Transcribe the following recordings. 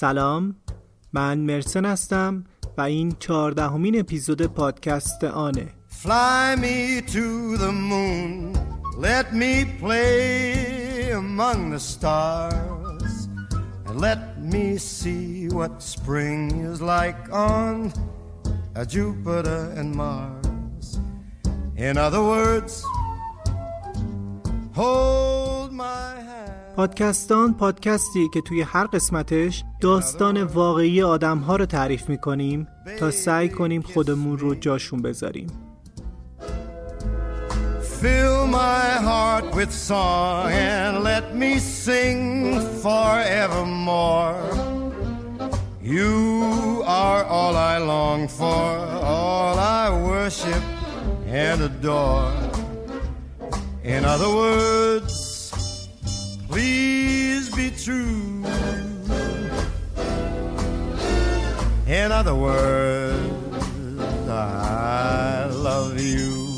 سلام من مرسن هستم و این چهاردهمین اپیزود پادکست آنه Fly me to the moon Let me play among the stars And let me see what spring is like on Jupiter and Mars In other words Hold my پادکستان پادکستی که توی هر قسمتش داستان واقعی آدمها رو تعریف می‌کنیم تا سعی کنیم خودمون رو جاشون بذاریم Fill my heart with song and let me sing forevermore. You are all I long for, all I worship and adore. In other words, please be true. In other words, I love you.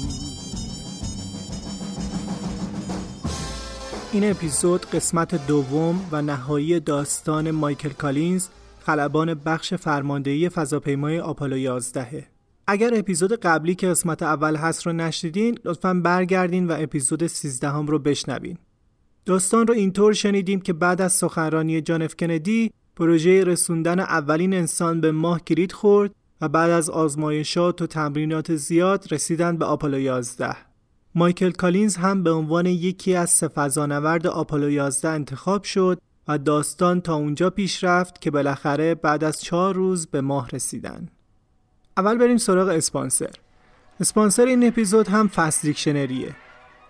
این اپیزود قسمت دوم و نهایی داستان مایکل کالینز خلبان بخش فرماندهی فضاپیمای آپولو 11 اگر اپیزود قبلی که قسمت اول هست رو نشنیدین لطفا برگردین و اپیزود 13 هم رو بشنوین داستان رو اینطور شنیدیم که بعد از سخنرانی جان اف کندی پروژه رسوندن اولین انسان به ماه کلید خورد و بعد از آزمایشات و تمرینات زیاد رسیدن به آپولو 11 مایکل کالینز هم به عنوان یکی از سه آپولو 11 انتخاب شد و داستان تا اونجا پیش رفت که بالاخره بعد از چهار روز به ماه رسیدن. اول بریم سراغ اسپانسر. اسپانسر این اپیزود هم Fast Dictionary ه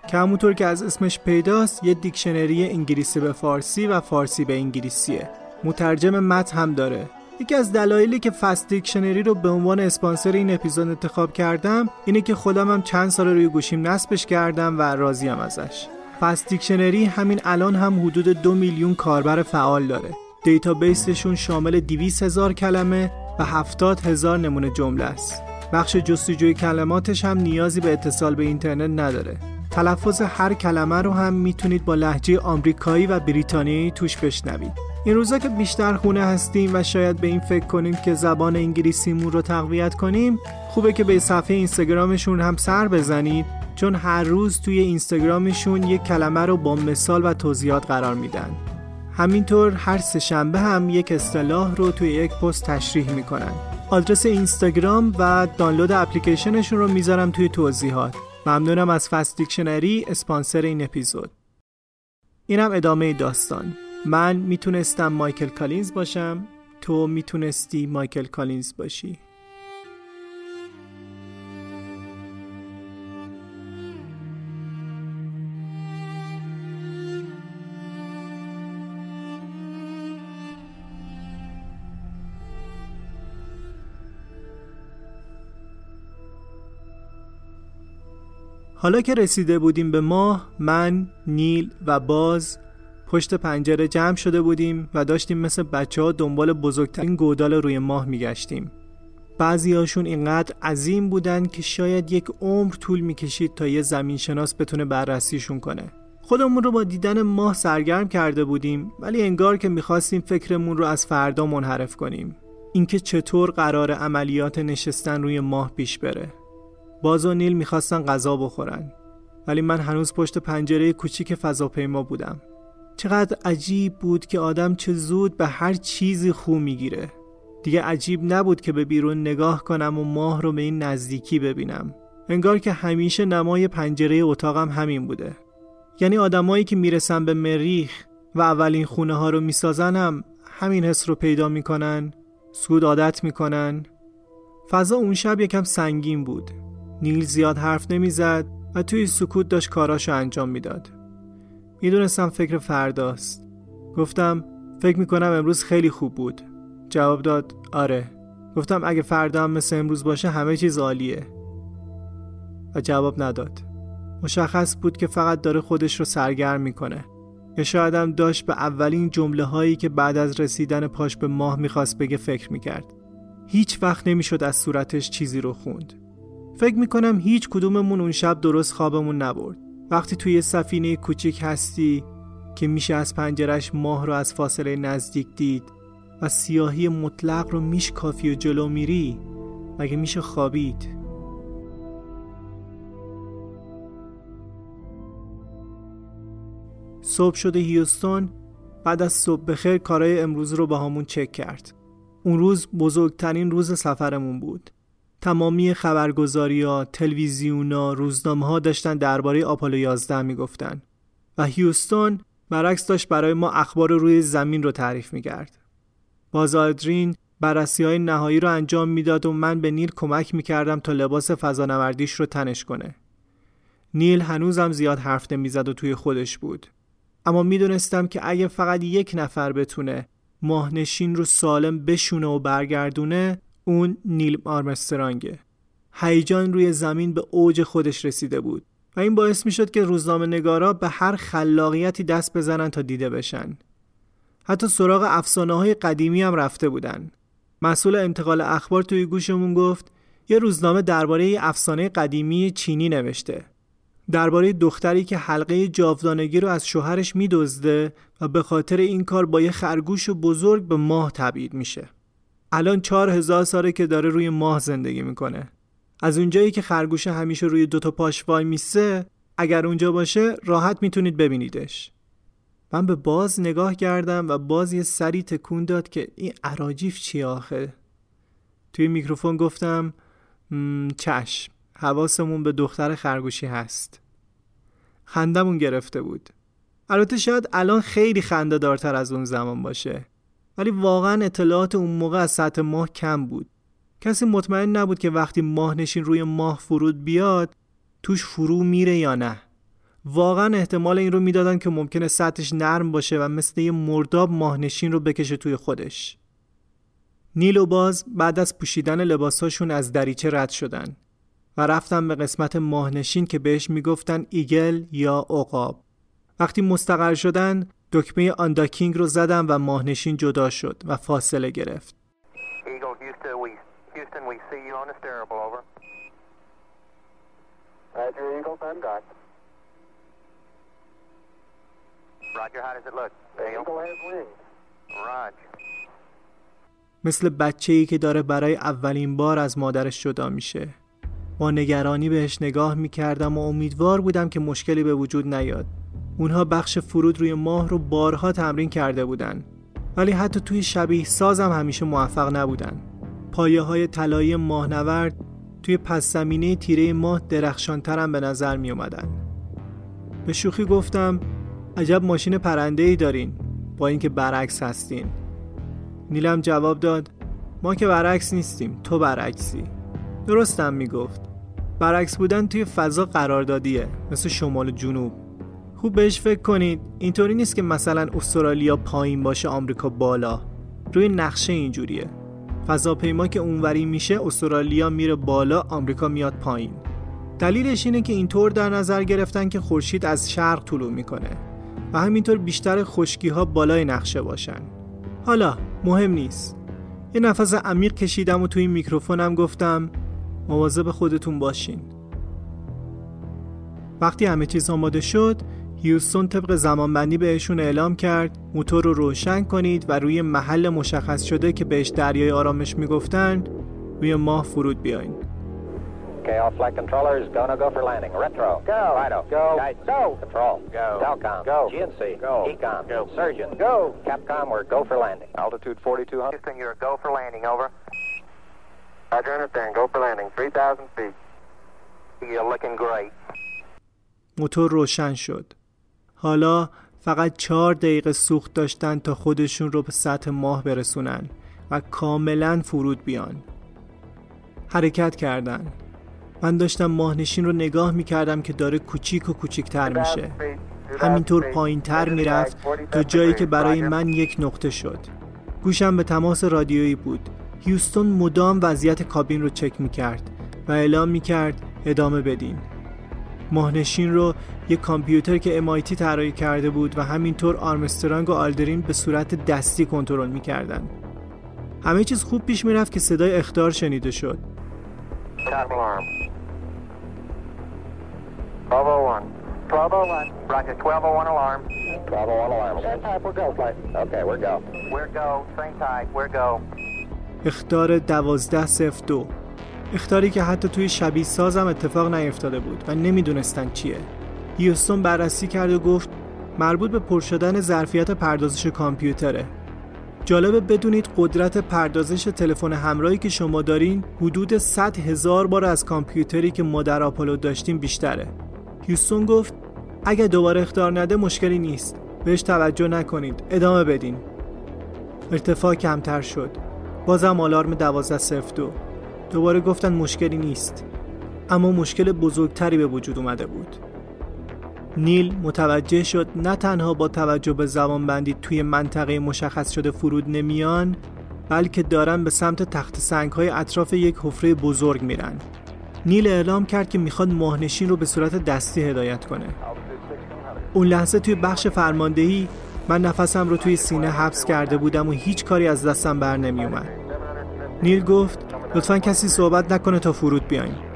که همونطور که از اسمش پیداست یه دیکشنری انگلیسی به فارسی و فارسی به انگلیسیه. مترجم متن هم داره. یکی از دلایلی که Fast Dictionary رو به عنوان اسپانسر این اپیزود انتخاب کردم اینه که خودم هم چند سال روی گوشیم نصبش کردم و راضیم ازش. Fast Dictionary همین الان هم حدود دو میلیون کاربر فعال داره. دیتابیسشون شامل 200 هزار کلمه و 70 هزار نمونه جمله است. بخش جستجوی کلماتش هم نیازی به اتصال به اینترنت نداره. تلفظ هر کلمه رو هم می‌تونید با لحجه آمریکایی و بریتانیایی توش بشنوید. این روزا که بیشتر خونه هستیم و شاید به این فکر کنیم که زبان انگلیسیمون رو تقویت کنیم خوبه که به صفحه اینستاگرامشون هم سر بزنید چون هر روز توی اینستاگرامشون یک کلمه رو با مثال و توضیحات قرار میدن. همینطور هر سه شنبه هم یک اصطلاح رو توی یک پست تشریح می‌کنن. آدرس اینستاگرام و دانلود اپلیکیشنشون رو می‌ذارم توی توضیحات. ممنونم از Fast Dictionary اسپانسر این اپیزود. اینم ادامه داستان. من می‌تونستم مایکل کالینز باشم تو می‌تونستی مایکل کالینز باشی. حالا که رسیده بودیم به ماه من، نیل و باز پشت پنجره جمع شده بودیم و داشتیم مثل بچه ها دنبال بزرگترین گودال روی ماه میگشتیم. بعضی هاشون اینقدر عظیم بودن که شاید یک عمر طول می‌کشید تا یه زمین شناس بتونه بررسیشون کنه. خودمون رو با دیدن ماه سرگرم کرده بودیم ولی انگار که می‌خواستیم فکرمون رو از فردا منحرف کنیم. اینکه چطور قرار عملیات نشستن روی ماه پیش بره. باز و نیل می‌خواستن غذا بخورن. ولی من هنوز پشت پنجره کوچیک فضاپیما بودم. چقدر عجیب بود که آدم چه زود به هر چیزی خو می‌گیره. دیگه عجیب نبود که به بیرون نگاه کنم و ماه رو به این نزدیکی ببینم. انگار که همیشه نمای پنجره اتاقم همین بوده. یعنی آدمایی که می‌رسن به مریخ و اولین خونه ها رو می‌سازن هم همین حس رو پیدا می‌کنن سود عادت می‌کنن. فضا اون شب یکم سنگین بود. نیل زیاد حرف نمی‌زد و توی سکوت داشت کاراشو انجام می‌داد. می‌دونستم فکر فرداست. گفتم فکر می‌کنم امروز خیلی خوب بود. جواب داد آره. گفتم اگه فردا هم مثل امروز باشه همه چیز عالیه. و جواب نداد. مشخص بود که فقط داره خودش رو سرگرم می‌کنه. یا شاید هم داشت به اولین جمله هایی که بعد از رسیدن پاش به ماه می‌خواست بگه فکر می‌کرد. هیچ وقت نمی‌شد از صورتش چیزی رو خوند. فکر می‌کنم هیچ کدوممون اون شب درست خوابمون نبرد. وقتی توی سفینه کوچیک هستی که میشه از پنجرش ماه رو از فاصله نزدیک دید و سیاهی مطلق رو میشکافی و جلو میری مگه میشه خوابید؟ صبح شده هیوستون بعد از صبح بخیر کارهای امروز رو با همون چک کرد. اون روز بزرگترین روز سفرمون بود. تمامی خبرگزاری ها، تلویزیون ها، روزنامه ها داشتن درباره آپولو 11 می‌گفتن و هیوستون برعکس داشت برای ما اخبار روی زمین رو تعریف می‌کرد. بازادرین بررسی های نهایی رو انجام می‌داد و من به نیل کمک می‌کردم تا لباس فضانوردیش رو تنش کنه. نیل هنوزم زیاد حرف نمی‌زد و توی خودش بود. اما می‌دونستم که اگه فقط یک نفر بتونه ماهنشین رو سالم بشونه و برگردونه اون نیل آرمسترانگه هیجان روی زمین به اوج خودش رسیده بود و این باعث می شد که روزنامه نگارا به هر خلاقیتی دست بزنن تا دیده بشن. حتی سراغ افسانه های قدیمی هم رفته بودن. مسئول انتقال اخبار توی گوشمون گفت یه روزنامه درباره افسانه قدیمی چینی نوشته. درباره دختری که حلقه جاودانگی رو از شوهرش میدزده و به خاطر این کار با یه خرگوش بزرگ به ماه تبعید میشه. الان چهار هزار ساله که داره روی ماه زندگی می‌کنه. از اونجایی که خرگوشه همیشه روی دوتا پاش وای میسه اگر اونجا باشه راحت می‌تونید ببینیدش. من به باز نگاه کردم و باز یه سری تکون داد که این عراجیف چی آخه؟ توی میکروفون گفتم چشم حواسمون به دختر خرگوشی هست. خندمون گرفته بود. البته شاید الان خیلی خنده دارتر از اون زمان باشه. ولی واقعا اطلاعات اون موقع از سطح ماه کم بود. کسی مطمئن نبود که وقتی ماه نشین روی ماه فرود بیاد توش فرو میره یا نه. واقعا احتمال این رو می‌دادن که ممکنه سطحش نرم باشه و مثل یه مرداب ماهنشین رو بکشه توی خودش. نیل و باز بعد از پوشیدن لباساشون از دریچه رد شدن و رفتن به قسمت ماهنشین که بهش می‌گفتن ایگل یا عقاب. وقتی مستقر شدن دکمه آنداکینگ رو زدم و ماهنشین جدا شد و فاصله گرفت. مثل بچه ای که داره برای اولین بار از مادرش جدا میشه. با نگرانی بهش نگاه می‌کردم و امیدوار بودم که مشکلی به وجود نیاد. اونها بخش فرود روی ماه رو بارها تمرین کرده بودن. ولی حتی توی شبیه سازم همیشه موفق نبودن. پایه های طلایی ماهنورد توی پس زمینه تیره ماه درخشانترم به نظر می اومدن. به شوخی گفتم عجب ماشین پرنده ای دارین. با اینکه برعکس هستین. نیلم جواب داد ما که برعکس نیستیم تو برعکسی. درستم می‌گفت. برعکس بودن توی فضا قراردادیه مثل شمال و جنوب. خوب بهش فکر کنید. اینطوری نیست که مثلا استرالیا پایین باشه آمریکا بالا. روی نقشه اینجوریه. فضاپیما که اونوری میشه استرالیا میره بالا آمریکا میاد پایین. دلیلش اینه که اینطور در نظر گرفتن که خورشید از شرق طلوع می‌کنه و همینطور بیشتر خشکی ها بالای نقشه باشن. حالا مهم نیست. یه نفس عمیق کشیدم و توی میکروفونم گفتم مواظب خودتون باشین. وقتی همه چیز آماده شد هیوستون طبق زمانبندی بهشون اعلام کرد موتور رو روشن کنید و روی محل مشخص شده که بهش دریای آرامش می‌گفتن روی ماه فرود بیاین Okay, all flight controllers, go, no, go for landing. Retro. Go. Fido. Go. Guidance. Go. Control. Go. Telcom. Go. GNC. Go. Ecom. Go. Surgeon. Go. Capcom, we're go for landing. Altitude 4200. Houston, you're go for landing, over. Roger, understand. Go for landing. 3,000 feet. You're looking great. موتور روشن شد. حالا فقط چهار دقیقه سوخت داشتن تا خودشون رو به سطح ماه برسونن و کاملا فرود بیان. حرکت کردن. من داشتم ماهنشین رو نگاه می‌کردم که داره کوچیک و کوچیکتر میشه. همینطور پایین تر می‌رفت تا جایی که برای من یک نقطه شد. گوشم به تماس رادیویی بود. هیوستون مدام وضعیت کابین رو چک می‌کرد و اعلام می‌کرد ادامه بدین. ماهنشین رو یک کامپیوتر که MIT طراحی کرده بود و همینطور آرمسترانگ و آلدرین به صورت دستی کنترل می‌کردن همه چیز خوب پیش می‌رفت که صدای اختار شنیده شد 1201. Roger, 1201 alarm. 1201 alarm. Same type, we're go, flight. Okay, we're go. We're go, same type, we're go. اختار 1202 اختاری که حتی توی شبیه سازم اتفاق نیفتاده بود و نمی‌دونستن چیه هیوستون بررسی کرد و گفت مربوط به پر شدن ظرفیت پردازش کامپیوتره. جالبه بدونید قدرت پردازش تلفن همراهی که شما دارین حدود 100 هزار بار از کامپیوتری که ما در آپولو داشتیم بیشتره. هیوستون گفت اگه دوباره اختار نده مشکلی نیست. بهش توجه نکنید. ادامه بدین. ارتفاع کمتر شد. بازم آلارم 1202 دوباره گفتن مشکلی نیست. اما مشکل بزرگتری به وجود اومده بود. نیل متوجه شد نه تنها با توجه به زبانبندی توی منطقه مشخص شده فرود نمیان بلکه دارن به سمت تخت سنگ های اطراف یک حفره بزرگ میرن. نیل اعلام کرد که می‌خواد ماهنشین رو به صورت دستی هدایت کنه. اون لحظه توی بخش فرماندهی من نفسم رو توی سینه حبس کرده بودم و هیچ کاری از دستم بر نمی اومد. نیل گفت لطفا کسی صحبت نکنه تا فرود بیایم.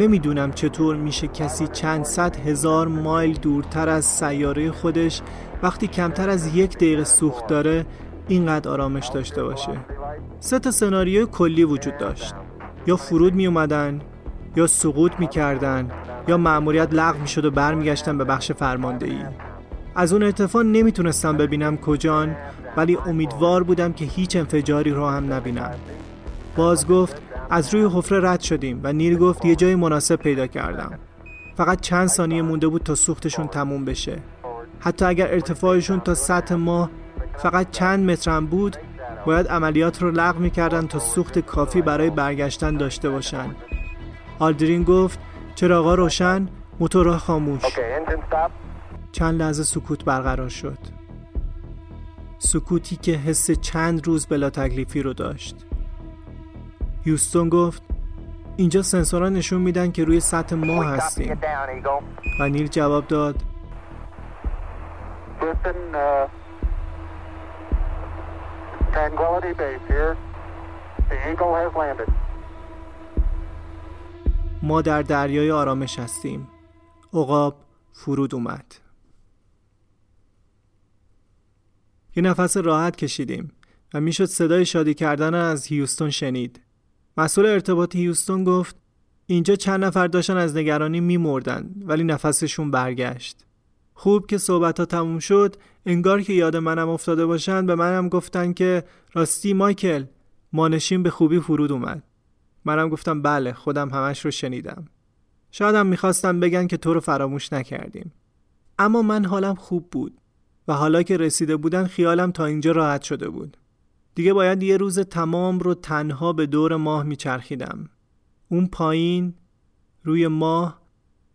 نمی‌دونم چطور میشه کسی چند صد هزار مایل دورتر از سیاره خودش وقتی کمتر از یک دقیقه سوخت داره اینقدر آرامش داشته باشه. سه تا سناریوی کلی وجود داشت. یا فرود می اومدن یا سقوط می کردن یا مأموریت لغو می شد و برمیگشتن به بخش فرماندهی. از اون ارتفاع نمی‌تونستم ببینم کجان ولی امیدوار بودم که هیچ انفجاری رو هم نبینم. باز گفت از روی حفره رد شدیم و نیل گفت یه جای مناسب پیدا کردم. فقط چند ثانیه مونده بود تا سوختشون تموم بشه. حتی اگر ارتفاعشون تا سطح ماه فقط چند مترم بود باید عملیات رو لغو می‌کردن تا سوخت کافی برای برگشتن داشته باشن. آلدرین گفت چراغا روشن موتورها خاموش. چند لحظه سکوت برقرار شد. سکوتی که حس چند روز بلا تکلیفی رو داشت. هیوستون گفت اینجا سنسورها نشون میدن که روی سطح ماه هستیم. و نیل جواب داد. ما در دریای آرامش هستیم. عقاب فرود اومد. یه نفس راحت کشیدیم و می‌شد صدای شادی کردن از هیوستون شنید. مسئول ارتباط هیوستون گفت اینجا چند نفر داشتن از نگرانی میمردن ولی نفسشون برگشت. خوب که صحبت ها تموم شد انگار که یاد منم افتاده باشن به منم گفتن که راستی مایکل مانشین به خوبی فرود اومد. منم گفتم بله خودم همش رو شنیدم. شایدم می‌خواستم بگن که تو رو فراموش نکردیم. اما من حالم خوب بود و حالا که رسیده بودن خیالم تا اینجا راحت شده بود. دیگه باید یه روز تمام رو تنها به دور ماه میچرخیدم. اون پایین روی ماه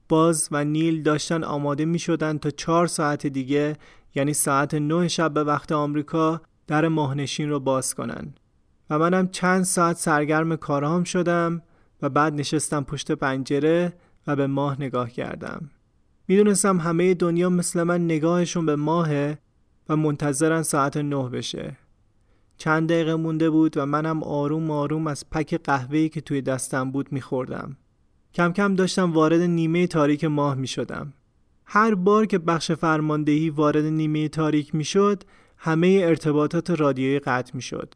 باز و نیل داشتن آماده می شدن تا چهار ساعت دیگه یعنی ساعت نه شب به وقت آمریکا در ماهنشین رو باز کنن. و منم چند ساعت سرگرم کارهام شدم و بعد نشستم پشت پنجره و به ماه نگاه کردم. می‌دونستم همه دنیا مثل من نگاهشون به ماهه و منتظرن ساعت نه بشه. چند دقیقه مونده بود و منم آروم آروم از پک قهوه‌ای که توی دستم بود میخوردم. کم کم داشتم وارد نیمه تاریک ماه می شدم. هر بار که بخش فرماندهی وارد نیمه تاریک می همه ارتباطات رادیویی قطع می شد.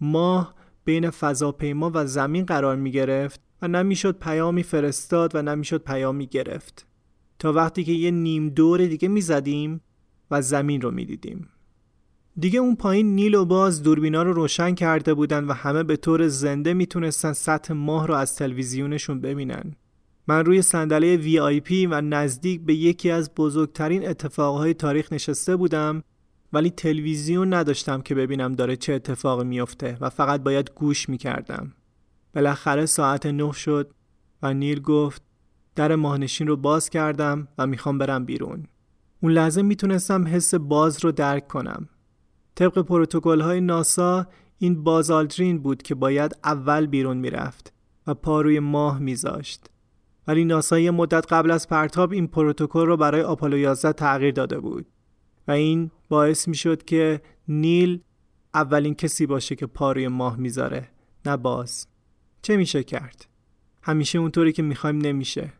ماه بین فضاپیما و زمین قرار می گرفت و نمی‌شد پیامی فرستاد و نمی‌شد پیامی گرفت. تا وقتی که یه نیم دور دیگه می زدیم و زمین رو می دیدیم. دیگه اون پایین نیل و باز دوربینا رو روشن کرده بودن و همه به طور زنده می‌تونستن سطح ماه رو از تلویزیونشون ببینن. من روی صندلی وی و نزدیک به یکی از بزرگترین اتفاقهای تاریخ نشسته بودم ولی تلویزیون نداشتم که ببینم داره چه اتفاقی میافته و فقط باید گوش می‌کردم. بالاخره ساعت نه شد و نیل گفت در ماهنشین رو باز کردم و می‌خوام برم بیرون. اون لحظه می‌تونستم حس باز رو درک کنم. طبق پروتکل های ناسا این بازالترین بود که باید اول بیرون می‌رفت و پاروی ماه میذاشت. ولی ناسا یه مدت قبل از پرتاب این پروتکل رو برای آپولو 11 تغییر داده بود و این باعث می‌شد که نیل اولین کسی باشه که پاروی ماه می‌ذاره نه باز. چه میشه کرد؟ همیشه اونطوری که می‌خوایم نمیشه.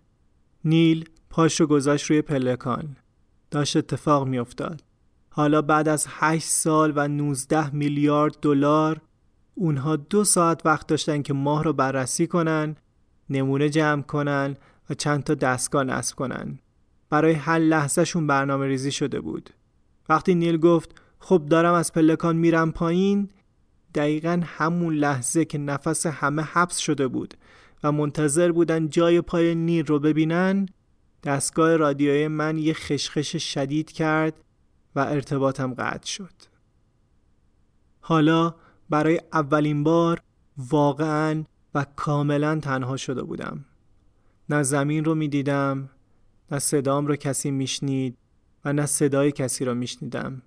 نیل پاش رو گذاشت روی پلکان. داشت اتفاق میافتاد. حالا بعد از 8 سال و 19 میلیارد دلار اونها دو ساعت وقت داشتن که ماه رو بررسی کنن نمونه جمع کنن و چند تا دستگاه نصب کنن. برای هر لحظهشون برنامه ریزی شده بود. وقتی نیل گفت خب دارم از پلکان میرم پایین. دقیقا همون لحظه که نفس همه حبس شده بود و منتظر بودن جای پای نیل رو ببینن دستگاه رادیوی من یه خشخش شدید کرد و ارتباطم قطع شد. حالا برای اولین بار واقعا و کاملا تنها شده بودم. نه زمین رو می‌دیدم نه صدام رو کسی میشنید و نه صدای کسی رو میشنیدم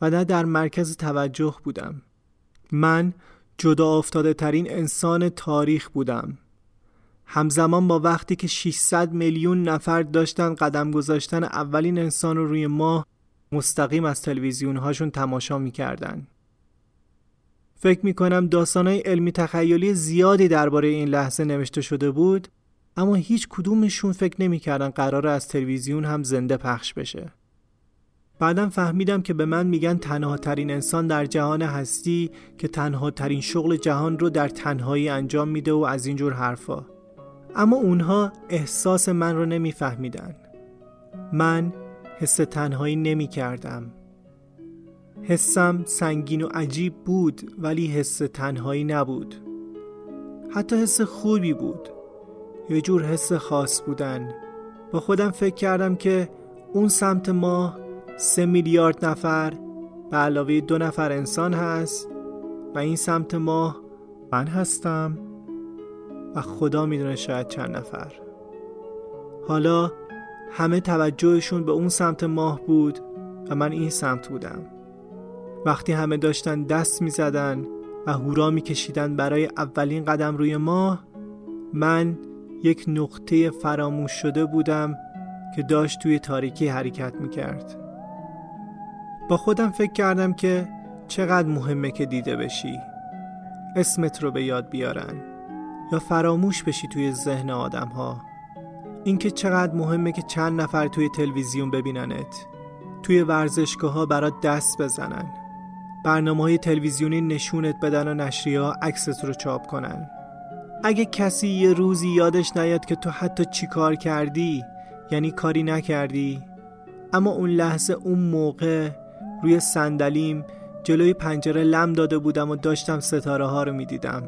و نه در مرکز توجه بودم. من جدا افتاده ترین انسان تاریخ بودم. همزمان با وقتی که 600 میلیون نفر داشتن قدم گذاشتن اولین انسان رو روی ماه مستقیم از تلویزیون هاشون تماشا می‌کردن. فکر می‌کنم داستانهای علمی تخیلی زیادی درباره این لحظه نوشته شده بود اما هیچ کدومشون فکر نمی‌کردن قرار از تلویزیون هم زنده پخش بشه. بعدم فهمیدم که به من میگن تنها ترین انسان در جهان هستی که تنها ترین شغل جهان رو در تنهایی انجام میده و از اینجور حرفا. اما اونها احساس من رو نمیفهمیدن. من حس تنهایی نمی کردم حسم سنگین و عجیب بود ولی حس تنهایی نبود. حتی حس خوبی بود. یه جور حس خاص بودن. با خودم فکر کردم که اون سمت ما سه میلیارد نفر به علاوه دو نفر انسان هست و این سمت ماه من هستم و خدا می‌دونه شاید چند نفر. حالا همه توجهشون به اون سمت ماه بود و من این سمت بودم. وقتی همه داشتن دست می زدن و هورا می کشیدن برای اولین قدم روی ماه من یک نقطه فراموش شده بودم که داشت توی تاریکی حرکت می کرد با خودم فکر کردم که چقدر مهمه که دیده بشی. اسمت رو به یاد بیارن یا فراموش بشی توی ذهن آدم ها اینکه چقدر مهمه که چند نفر توی تلویزیون ببیننت. توی ورزشگاه ها برات دست بزنن. برنامه های تلویزیونی نشونت بدن و نشریه ها عکست رو چاپ کنن. اگه کسی یه روزی یادش نیاد که تو حتی چی کار کردی یعنی کاری نکردی اما اون لحظه اون موقع روی صندلیم جلوی پنجره لم داده بودم و داشتم ستاره ها رو می‌دیدم.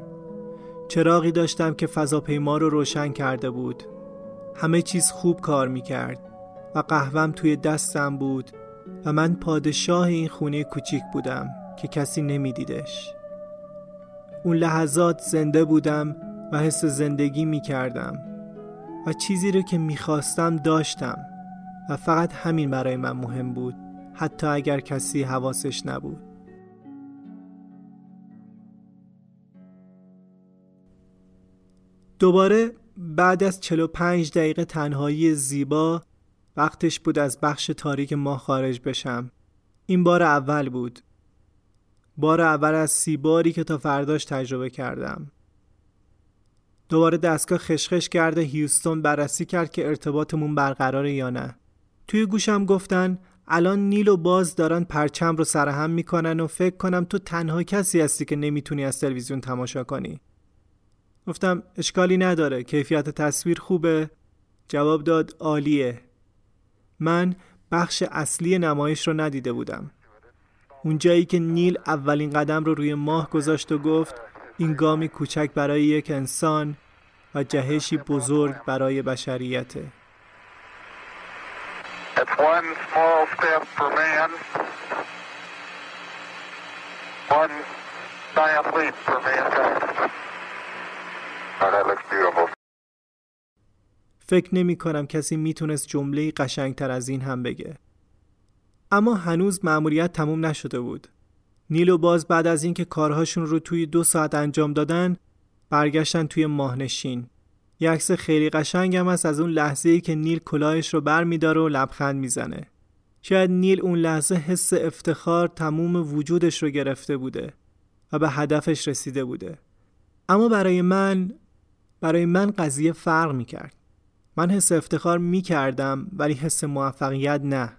چراغی داشتم که فضاپیما رو روشن کرده بود. همه چیز خوب کار می‌کرد و قهوم توی دستم بود و من پادشاه این خونه کوچیک بودم که کسی نمیدیدش. اون لحظات زنده بودم و حس زندگی می‌کردم و چیزی رو که می‌خواستم داشتم و فقط همین برای من مهم بود حتی اگر کسی حواسش نبود. دوباره بعد از 45 دقیقه تنهایی زیبا وقتش بود از بخش تاریک ما خارج بشم. این بار اول بود. بار اول از سی باری که تا فرداش تجربه کردم. دوباره دستگاه خشخش کرده هیوستون بررسی کرد که ارتباطمون برقراره یا نه. توی گوشم گفتن الان نیل و باز دارن پرچم رو سرهم می‌کنن و فکر کنم تو تنها کسی هستی که نمی‌تونی از تلویزیون تماشا کنی. گفتم اشکالی نداره کیفیت تصویر خوبه. جواب داد عالیه. من بخش اصلی نمایش رو ندیده بودم. اونجایی که نیل اولین قدم رو روی ماه گذاشت و گفت این گامی کوچک برای یک انسان و جهشی بزرگ برای بشریته. فکر نمی کنم کسی می‌تونست جمله قشنگتر از این هم بگه. اما هنوز مأموریت تموم نشده بود. نیل و باز بعد از اینکه کارهاشون رو توی دو ساعت انجام دادن برگشتن توی ماهنشین. یه عکس خیلی قشنگ هم است از اون لحظه ای که نیل کلاهش رو بر میداره و لبخند می‌زنه. شاید نیل اون لحظه حس افتخار تموم وجودش رو گرفته بوده و به هدفش رسیده بوده. اما برای من برای من قضیه فرق می‌کرد. من حس افتخار می کردم ولی حس موفقیت نه.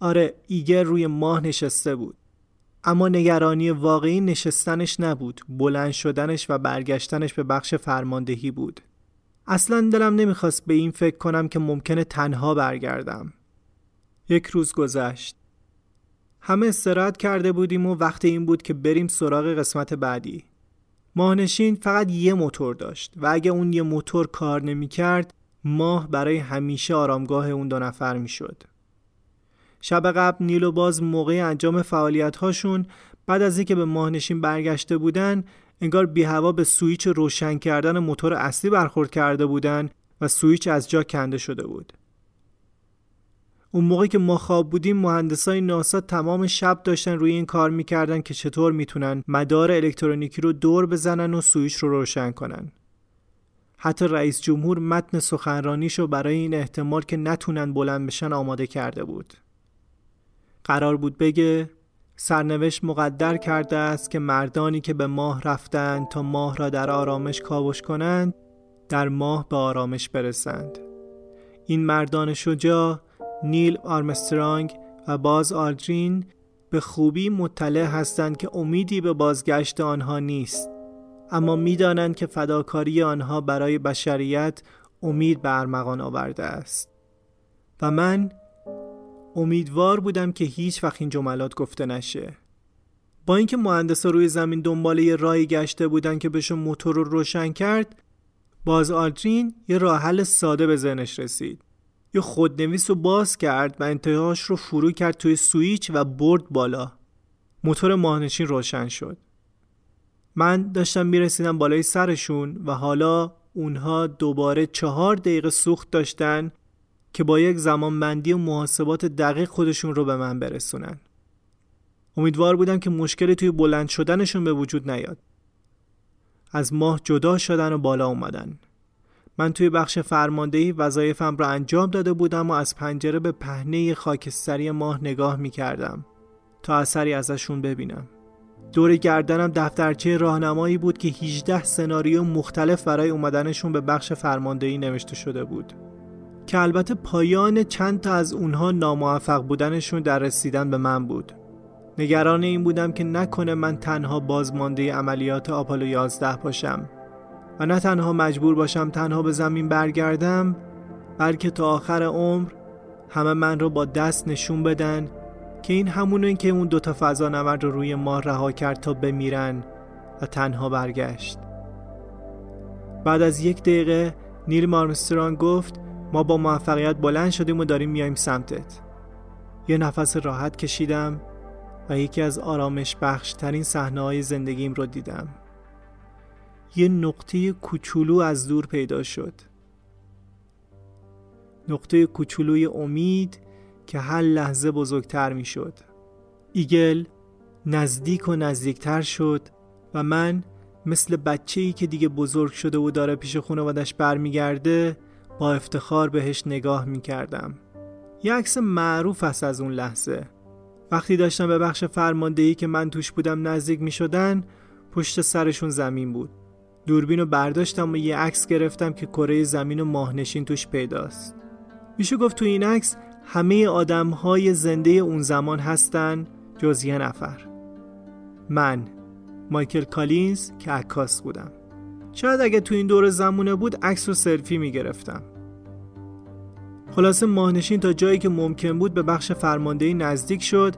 آره ایگر روی ماه نشسته بود. اما نگرانی واقعی نشستنش نبود بلند شدنش و برگشتنش به بخش فرماندهی بود. اصلا دلم نمی‌خواست به این فکر کنم که ممکنه تنها برگردم. یک روز گذشت. همه استراحت کرده بودیم و وقت این بود که بریم سراغ قسمت بعدی. ماهنشین فقط یه موتور داشت و اگه اون یه موتور کار نمی‌کرد ماه برای همیشه آرامگاه اون دو نفر می‌شد. شب قبل نیل و باز موقع انجام فعالیت هاشون بعد از اینکه به ماهنشین برگشته بودن انگار بی هوا به سویچ روشن کردن موتور اصلی برخورد کرده بودن و سویچ از جا کنده شده بود. اون موقع که ما خواب بودیم مهندسای ناسا تمام شب داشتن روی این کار می‌کردن که چطور می‌تونن مدار الکترونیکی رو دور بزنن و سویچ رو روشن کنن. حتی رئیس جمهور متن سخنرانیشو برای این احتمال که نتونن بلند بشن آماده کرده بود. قرار بود بگه سرنوشت مقدر کرده است که مردانی که به ماه رفتند تا ماه را در آرامش کاوش کنند در ماه به آرامش برسند. این مردان شجاع نیل آرمسترانگ و باز آلدرین به خوبی مطلع هستند که امیدی به بازگشت آنها نیست اما می‌دانند که فداکاری آنها برای بشریت امید به ارمغان آورده است. و من امیدوار بودم که هیچ وقت این جملات گفته نشه. با اینکه مهندسا روی زمین دنبال یه راهی گشته بودن که بهشون موتور رو روشن کرد باز آلدرین یه راه حل ساده به ذهنش رسید. یه خودنویس رو باز کرد و انتهاش رو فرو کرد توی سویچ و برد بالا. موتور ماهنشین روشن شد. من داشتم می‌رسیدم بالای سرشون و حالا اونها دوباره چهار دقیقه سوخت داشتن که با یک زمان بندی و محاسبات دقیق خودشون رو به من برسونن. امیدوار بودم که مشکلی توی بلند شدنشون به وجود نیاد. از ماه جدا شدن و بالا اومدن. من توی بخش فرماندهی وظایفم را انجام داده بودم و از پنجره به پهنه خاکستری ماه نگاه می کردم تا اثری ازشون ببینم. دور گردنم دفترچه راهنمایی بود که 18 سناریو مختلف برای اومدنشون به بخش فرماندهی نوشته شده بود. که البته پایان چند تا از اونها ناموفق بودنشون در رسیدن به من بود. نگران این بودم که نکنه من تنها بازمانده عملیات آپولو 11 باشم و نه تنها مجبور باشم تنها به زمین برگردم بلکه تا آخر عمر همه من رو با دست نشون بدن که این همونه که اون دوتا فضا نورد رو روی ماه رها کرد تا بمیرن و تنها برگشت. بعد از یک دقیقه نیل مارمستران گفت ما با موفقیت بلند شدیم و داریم میایم سمتت. یه نفس راحت کشیدم و یکی از آرامش بخش ترین صحنه های زندگیم رو دیدم. یه نقطه کوچولو از دور پیدا شد. نقطه کوچولوی امید که هر لحظه بزرگتر می شد ایگل نزدیک و نزدیکتر شد و من مثل بچه ای که دیگه بزرگ شده و داره پیش خانوادش برمیگرده با افتخار بهش نگاه می کردم یه عکس معروف است از اون لحظه. وقتی داشتم به بخش فرماندهی که من توش بودم نزدیک می شدن پشت سرشون زمین بود. دوربین رو برداشتم و یه عکس گرفتم که کره زمین و ماهنشین توش پیداست. میشه گفت تو این عکس همه آدم های زنده اون زمان هستن جز یه نفر. من مایکل کالینز که عکاس بودم. شاید اگه تو این دور زمونه بود عکس رو سلفی می‌گرفتم. خلاصه ماهنشین تا جایی که ممکن بود به بخش فرماندهی نزدیک شد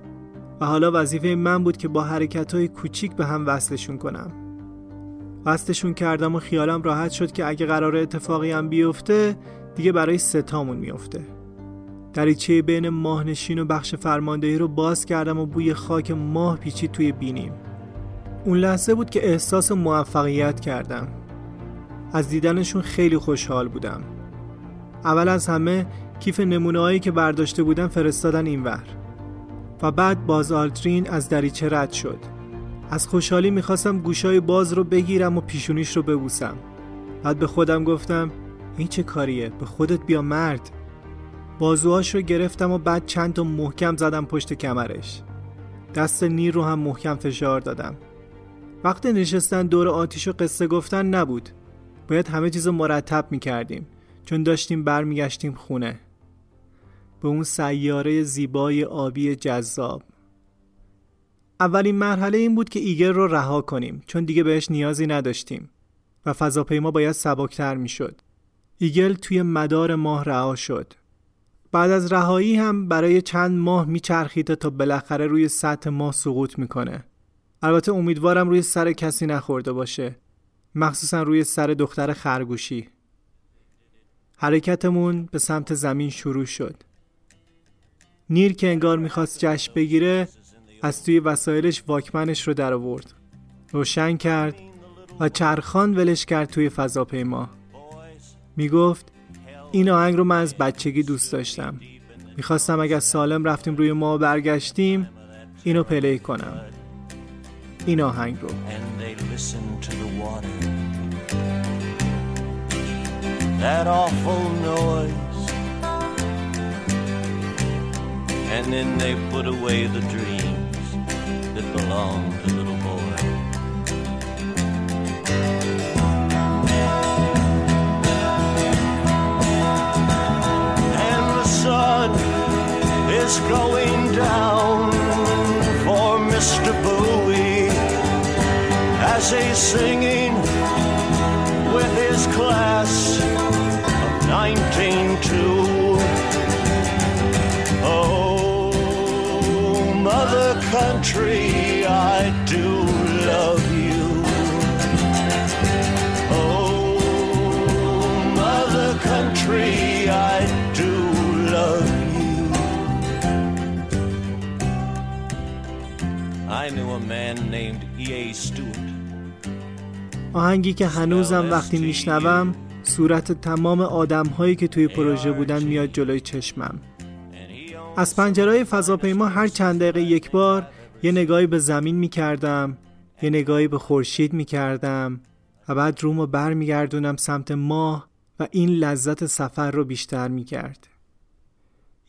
و حالا وظیفه من بود که با حرکت های کوچیک به هم وصلشون کنم. وصلشون کردم و خیالم راحت شد که اگه قرار اتفاقی هم بیفته دیگه برای ستامون میفته دریچه بین ماهنشین و بخش فرماندهی رو باز کردم و بوی خاک ماه پیچید توی بینیم. اون لحظه بود که احساس موفقیت کردم. از دیدنشون خیلی خوشحال بودم. اول از همه کیف نمونه که برداشته بودم فرستادن اینور و بعد باز آلترین از دریچه رد شد. از خوشحالی می‌خواستم گوشای باز رو بگیرم و پیشونیش رو ببوسم. بعد به خودم گفتم این چه کاریه؟ به خودت بیا مرد. بازوهاش رو گرفتم و بعد چند تا محکم زدم پشت کمرش. دست نیر رو هم محکم فشار دادم. وقتی نشستن دور آتیش و قصه گفتن نبود. باید همه چیز مرتب می‌کردیم. چون داشتیم برمیگشتیم خونه. به اون سیاره زیبای آبی جذاب. اولین مرحله این بود که ایگل رو رها کنیم چون دیگه بهش نیازی نداشتیم. و فضاپیما باید سبکتر می‌شد. ایگل توی مدار ماه رها شد. بعد از رهایی هم برای چند ماه میچرخیده تا بالاخره روی سطح ماه سقوط می‌کنه. البته امیدوارم روی سر کسی نخورده باشه. مخصوصا روی سر دختر خرگوشی. حرکتمون به سمت زمین شروع شد. نیر که انگار می‌خواست جشن بگیره از توی وسایلش واکمنش رو در آورد. روشن کرد و چرخان ولش کرد توی فضاپیما. می‌گفت این آهنگ رو من از بچگی دوست داشتم. می‌خواستم اگر سالم رفتیم روی ما برگشتیم اینو پلی کنم. این آهنگ رو. That awful noise And then they put away the dreams that belong to little say, say. آهنگی که هنوزم وقتی میشنوم صورت تمام آدم هایی که توی پروژه بودن میاد جلوی چشمم از پنجرهای فضاپیما هر چند دقیقه یک بار یه نگاهی به زمین می کردم یه نگاهی به خورشید می کردم و بعد رومو بر می گردونم سمت ماه و این لذت سفر رو بیشتر می کرد.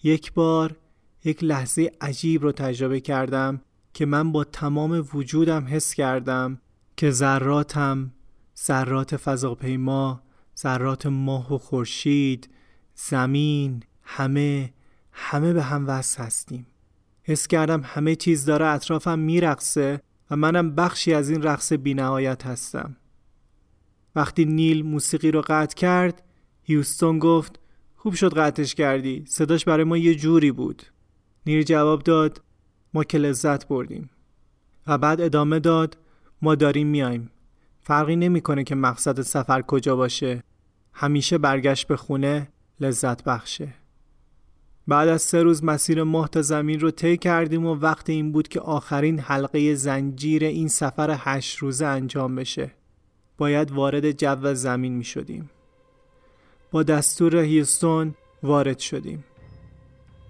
یک بار یک لحظه عجیب رو تجربه کردم که من با تمام وجودم حس کردم که ذراتم ذرات فضاپیما ذرات ماه و خورشید زمین همه همه به هم وصل هستیم. حس کردم همه چیز داره اطرافم میرقصه و منم بخشی از این رقص بینهایت هستم. وقتی نیل موسیقی رو قطع کرد هیوستون گفت خوب شد قطعش کردی صداش برای ما یه جوری بود. نیل جواب داد ما که لذت بردیم. و بعد ادامه داد ما داریم میایم فرقی نمی‌کنه که مقصد سفر کجا باشه همیشه برگشت به خونه لذت بخشه بعد از سه روز مسیر ماه تا زمین رو طی کردیم و وقت این بود که آخرین حلقه زنجیر این سفر هشت روزه انجام بشه. باید وارد جو زمین می شدیم. با دستور هیستون وارد شدیم.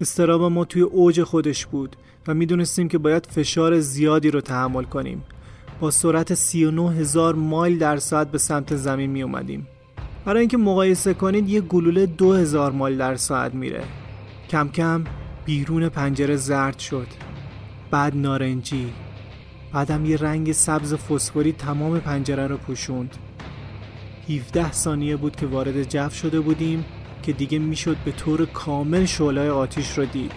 استراب ما توی اوج خودش بود و می‌دونستیم که باید فشار زیادی رو تحمل کنیم. با سرعت 39 هزار مایل در ساعت به سمت زمین می اومدیم. برای اینکه مقایسه کنید یه گلوله 2000 مایل در ساعت میره. کم کم بیرون پنجره زرد شد. بعد نارنجی. بعدم یه رنگ سبز فسفوری تمام پنجره رو پوشوند. 17 ثانیه بود که وارد جو شده بودیم که دیگه می‌شد به طور کامل شعله آتیش رو دید.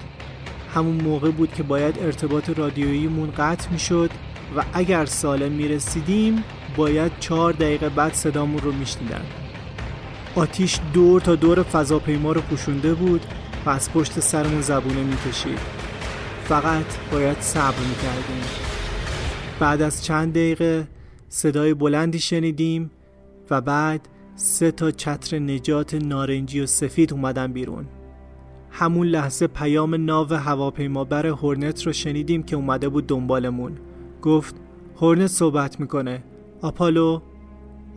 همون موقع بود که باید ارتباط رادیوییمون قطع می‌شد و اگر سالم می‌رسیدیم باید چهار دقیقه بعد صدامون رو میشنیدن. آتیش دور تا دور فضاپیما رو پوشونده بود و از پشت سرمون زبونه می‌کشید. فقط باید صبر می‌کردیم. بعد از چند دقیقه صدای بلندی شنیدیم و بعد سه تا چتر نجات نارنجی و سفید اومدن بیرون. همون لحظه پیام ناو هواپیمابر هورنت رو شنیدیم که اومده بود دنبالمون. گفت هورنت صحبت می‌کنه. آپالو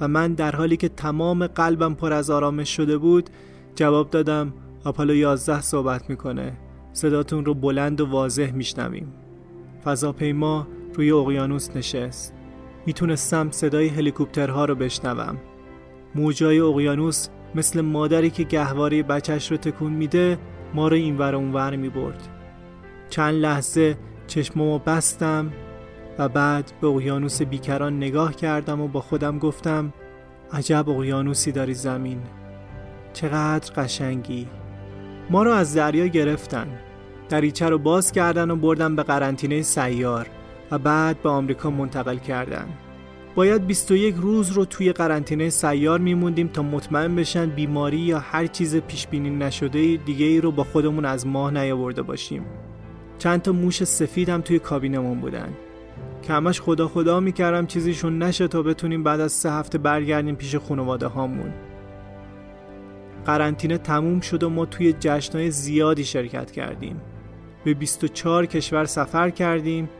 و من در حالی که تمام قلبم پر از آرامش شده بود جواب دادم آپولو 11 صحبت می‌کنه. صداتون رو بلند و واضح میشنویم. فضاپیما روی اقیانوس نشست. می‌تونستم صدای هلیکوپترها رو بشنوم. موجای اقیانوس مثل مادری که گهواره بچش رو تکون میده ما رو اینور اونور می‌برد. چند لحظه چشممو بستم و بعد به اقیانوس بیکران نگاه کردم و با خودم گفتم عجب اقیانوسی داری زمین چقدر قشنگی. ما رو از دریا گرفتن. دریچه رو باز کردن و بردن به قرنطینه سیار و بعد به آمریکا منتقل کردن. باید 21 روز رو توی قرنطینه سیار میموندیم تا مطمئن بشن بیماری یا هر چیز پیش بینی نشده دیگه ای رو با خودمون از ماه نیاورده باشیم. چند تا موش سفید هم توی کابینمون بودن. که همش خدا خدا می‌کردم چیزیشون نشه تا بتونیم بعد از سه هفته برگردیم پیش خانواده هامون قرنطینه تموم شد و ما توی جشنهای زیادی شرکت کردیم. به 24 کشور سفر کردیم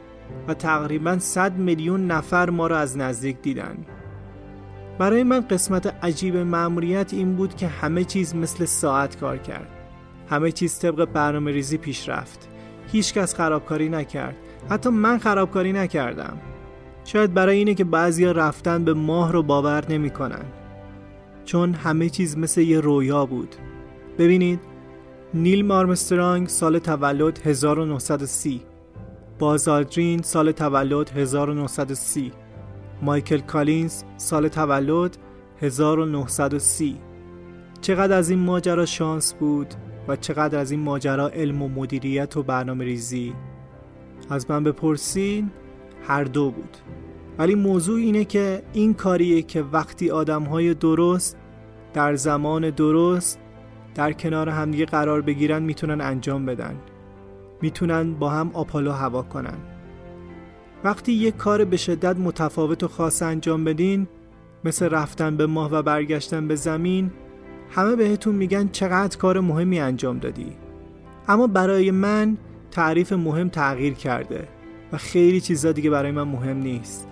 و تقریبا 100 میلیون نفر ما را از نزدیک دیدن. برای من قسمت عجیب معمولیت این بود که همه چیز مثل ساعت کار کرد. همه چیز طبق برنامه ریزی پیش رفت هیچ کس خرابکاری نکرد. حتی من خرابکاری نکردم. شاید برای اینه که بعضیا رفتن به ماه رو باور نمی‌کنن. چون همه چیز مثل یه رویا بود. ببینید نیل مارمسترانگ سال تولد 1930 بازالدرین سال تولد 1930 مایکل کالینز سال تولد 1930 چقدر از این ماجرا شانس بود و چقدر از این ماجرا علم و مدیریت و برنامه ریزی از من بپرسین هر دو بود. ولی موضوع اینه که این کاریه که وقتی آدم های درست در زمان درست در کنار همدیگه قرار بگیرن می‌تونن انجام بدن. می‌تونن با هم آپالو هوا کنن. وقتی یک کار به شدت متفاوت و خاص انجام بدین مثل رفتن به ماه و برگشتن به زمین همه بهتون میگن چقدر کار مهمی انجام دادی. اما برای من تعریف مهم تغییر کرده و خیلی چیزا دیگه برای من مهم نیست.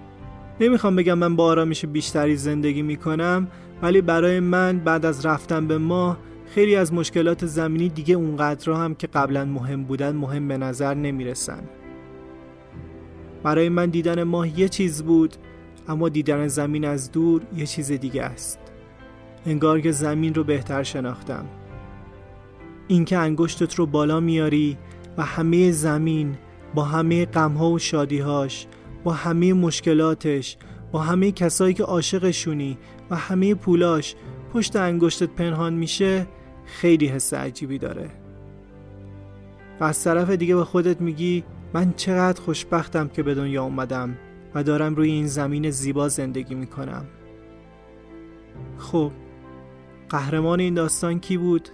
نمی‌خوام بگم من با آرامش بیشتری زندگی می‌کنم ولی برای من بعد از رفتن به ماه خیلی از مشکلات زمینی دیگه اونقدر هم که قبلا مهم بودن مهم به نظر نمی‌رسن. برای من دیدن ماه یه چیز بود اما دیدن زمین از دور یه چیز دیگه است. انگار که زمین رو بهتر شناختم. اینکه انگشتت رو بالا میاری و همه زمین با همه غمها و شادیهاش با همه مشکلاتش با همه کسایی که عاشقشونی و همه پولاش پشت انگشتت پنهان میشه خیلی حس عجیبی داره و از طرف دیگه به خودت میگی من چقدر خوشبختم که به دنیا اومدم و دارم روی این زمین زیبا زندگی می‌کنم خب قهرمان این داستان کی بود؟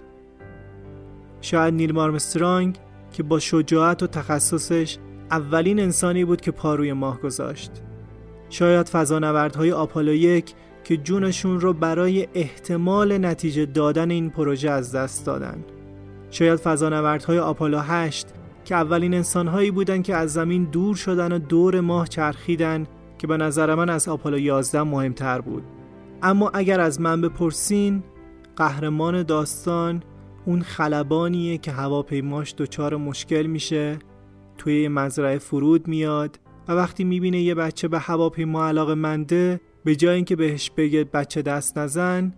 شاید نیل مارمسترانگ که با شجاعت و تخصصش اولین انسانی بود که پاروی ماه گذاشت. شاید فضانوردهای آپولو یک که جونشون رو برای احتمال نتیجه دادن این پروژه از دست دادن. شاید فضانوردهای آپولو 8 که اولین انسانهایی بودن که از زمین دور شدن و دور ماه چرخیدن که به نظر من از آپولو 11 مهمتر بود. اما اگر از من بپرسین قهرمان داستان اون خلبانیه که هواپیماش دچار مشکل میشه توی مزرعه فرود میاد و وقتی می‌بینه یه بچه به هواپیما علاقه منده به جای اینکه بهش بگه بچه دست نزن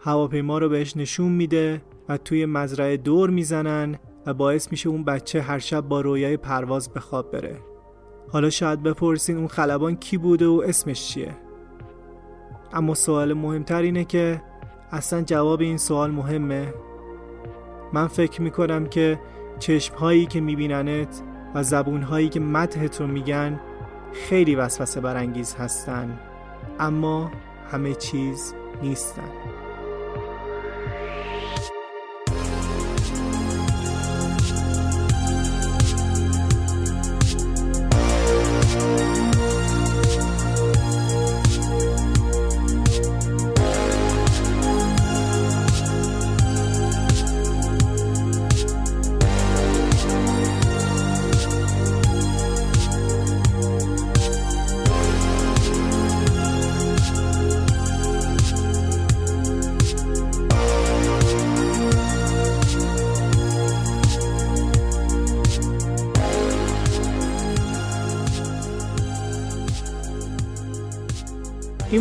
هواپیما رو بهش نشون میده و توی مزرعه دور می‌زنن و باعث میشه اون بچه هر شب با رویای پرواز به خواب بره. حالا شاید بپرسین اون خلبان کی بوده و اسمش چیه؟ اما سوال مهمتر اینه که اصلا جواب این سوال مهمه. من فکر می‌کنم که چشم هایی که میبیننت و زبون هایی که متحت رو میگن خیلی وسوسه برانگیز هستن. اما همه چیز نیستن.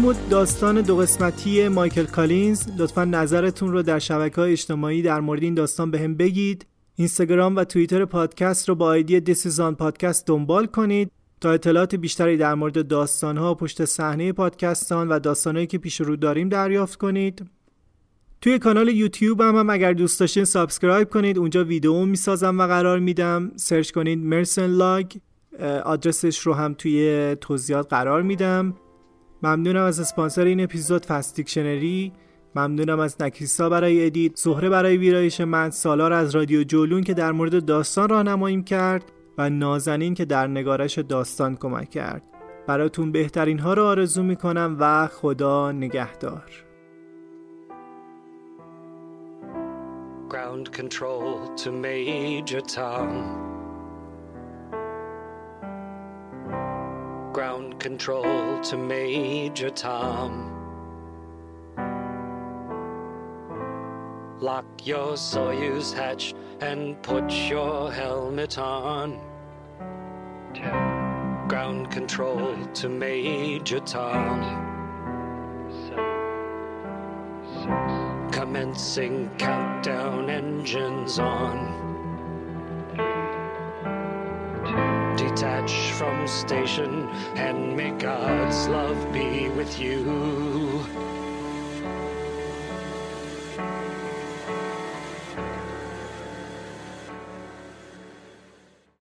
بود. داستان دو قسمتی مایکل کالینز. لطفا نظرتون رو در شبکه های اجتماعی در مورد این داستان بهم بگید. اینستاگرام و توییتر پادکست رو با آیدی دیسیزان پادکست دنبال کنید تا اطلاعات بیشتری در مورد داستان ها پشت صحنه پادکستان و داستانهایی که پیش رو داریم دریافت کنید. توی کانال یوتیوب هم, هم اگر دوست داشتین subscribe کنید. اونجا ویدیو می‌سازم و قرار میدم. search کنید مرسن لاگ آدرسش رو هم توی توضیحات قرار میدم. ممنونم از اسپانسر این اپیزود فست‌دیکشنری ممنونم از نکیسا برای edit. زهره برای ویرایش متن. سالار از رادیو جولون که در مورد داستان راهنمایی کرد و نازنین که در نگارش داستان کمک کرد. براتون بهترین ها رو آرزو می‌کنم و خدا نگهدار. Ground control to Major Tom. Control to Major Tom. Lock your Soyuz hatch and put your helmet on. Ten. Ground control to Major Tom. Commencing countdown engines on. From station and may God's love be with you.